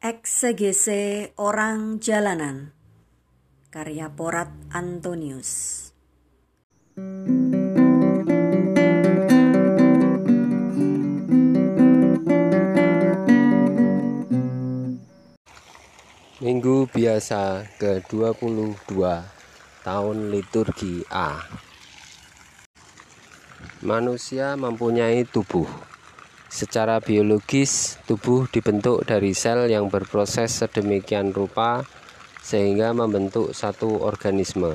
Eksegese Orang Jalanan Karya Porat Antonius Minggu biasa ke-22 tahun liturgi A. Manusia mempunyai tubuh. Secara biologis, tubuh dibentuk dari sel yang berproses sedemikian rupa sehingga membentuk satu organisme.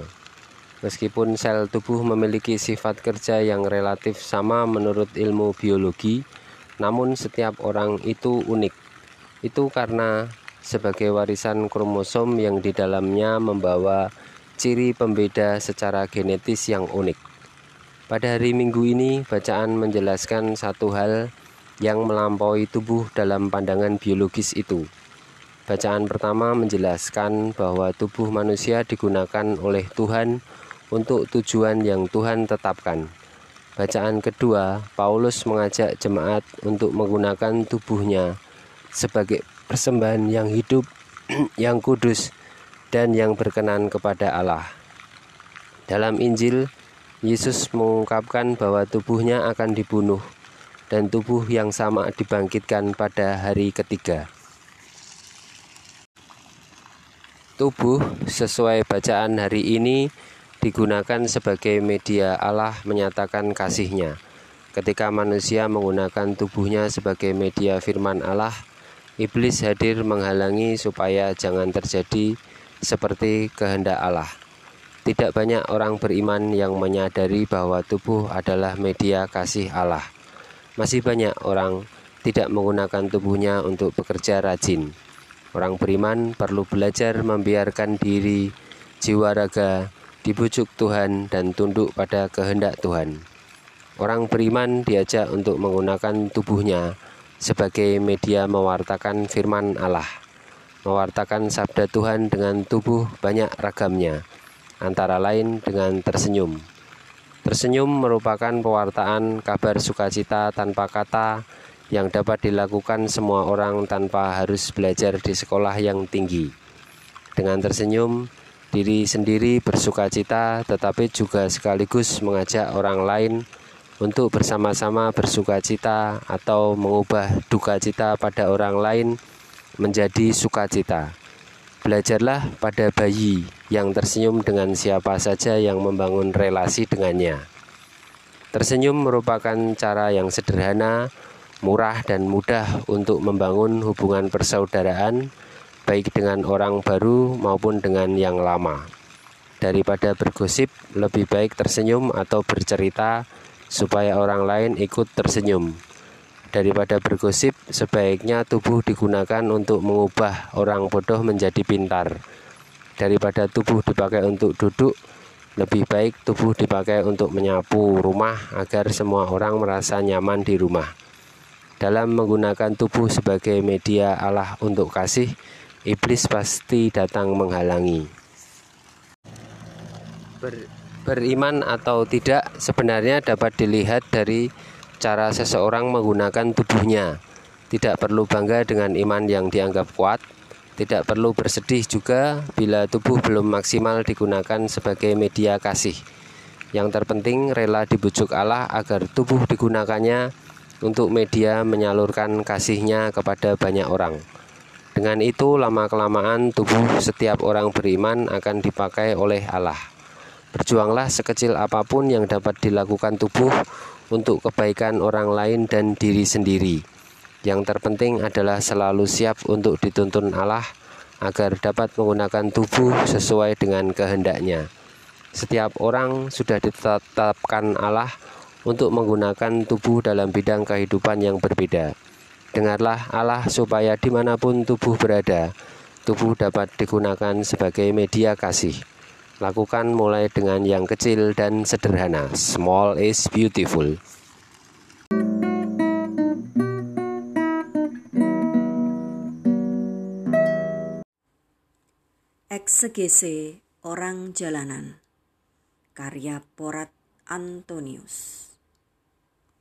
Meskipun sel tubuh memiliki sifat kerja yang relatif sama menurut ilmu biologi, namun setiap orang itu unik. Itu karena sebagai warisan kromosom yang di dalamnya membawa ciri pembeda secara genetis yang unik. Pada hari Minggu ini, bacaan menjelaskan satu hal yang melampaui tubuh dalam pandangan biologis itu. Bacaan pertama menjelaskan bahwa tubuh manusia digunakan oleh Tuhan untuk tujuan yang Tuhan tetapkan. Bacaan kedua, Paulus mengajak jemaat untuk menggunakan tubuhnya sebagai persembahan yang hidup, yang kudus, dan yang berkenan kepada Allah. Dalam Injil, Yesus mengungkapkan bahwa tubuhnya akan dibunuh dan tubuh yang sama dibangkitkan pada hari ketiga. Tubuh sesuai bacaan hari ini digunakan sebagai media Allah menyatakan kasihnya. Ketika manusia menggunakan tubuhnya sebagai media firman Allah, iblis hadir menghalangi supaya jangan terjadi seperti kehendak Allah. Tidak banyak orang beriman yang menyadari bahwa tubuh adalah media kasih Allah. Masih banyak orang tidak menggunakan tubuhnya untuk bekerja rajin. Orang beriman perlu belajar membiarkan diri, jiwa raga, dibujuk Tuhan dan tunduk pada kehendak Tuhan. Orang beriman diajak untuk menggunakan tubuhnya sebagai media mewartakan firman Allah. Mewartakan sabda Tuhan dengan tubuh banyak ragamnya, antara lain dengan tersenyum. Tersenyum merupakan pewartaan kabar sukacita tanpa kata yang dapat dilakukan semua orang tanpa harus belajar di sekolah yang tinggi. Dengan tersenyum, diri sendiri bersukacita, tetapi juga sekaligus mengajak orang lain untuk bersama-sama bersukacita atau mengubah duka cita pada orang lain menjadi sukacita. Belajarlah pada bayi yang tersenyum dengan siapa saja yang membangun relasi dengannya. Tersenyum merupakan cara yang sederhana, murah, dan mudah untuk membangun hubungan persaudaraan, baik dengan orang baru maupun dengan yang lama. Daripada bergosip, lebih baik tersenyum atau bercerita supaya orang lain ikut tersenyum. Daripada bergosip, sebaiknya tubuh digunakan untuk mengubah orang bodoh menjadi pintar. Daripada tubuh dipakai untuk duduk, lebih baik tubuh dipakai untuk menyapu rumah agar semua orang merasa nyaman di rumah. Dalam menggunakan tubuh sebagai media Allah untuk kasih, iblis pasti datang menghalangi. Ber, beriman atau tidak sebenarnya dapat dilihat dari cara seseorang menggunakan tubuhnya. Tidak perlu bangga dengan iman yang dianggap kuat, tidak perlu bersedih juga bila tubuh belum maksimal digunakan sebagai media kasih. Yang terpenting rela dibujuk Allah agar tubuh digunakannya untuk media menyalurkan kasihnya kepada banyak orang. Dengan itu lama-kelamaan tubuh setiap orang beriman akan dipakai oleh Allah. Berjuanglah sekecil apa pun yang dapat dilakukan tubuh untuk kebaikan orang lain dan diri sendiri. Yang terpenting adalah selalu siap untuk dituntun Allah agar dapat menggunakan tubuh sesuai dengan kehendaknya. Setiap orang sudah ditetapkan Allah untuk menggunakan tubuh dalam bidang kehidupan yang berbeda. Dengarlah Allah supaya di mana pun tubuh berada, tubuh dapat digunakan sebagai media kasih. Lakukan mulai dengan yang kecil dan sederhana. Small is beautiful. Eksegese Orang Jalanan Karya Porat Antonius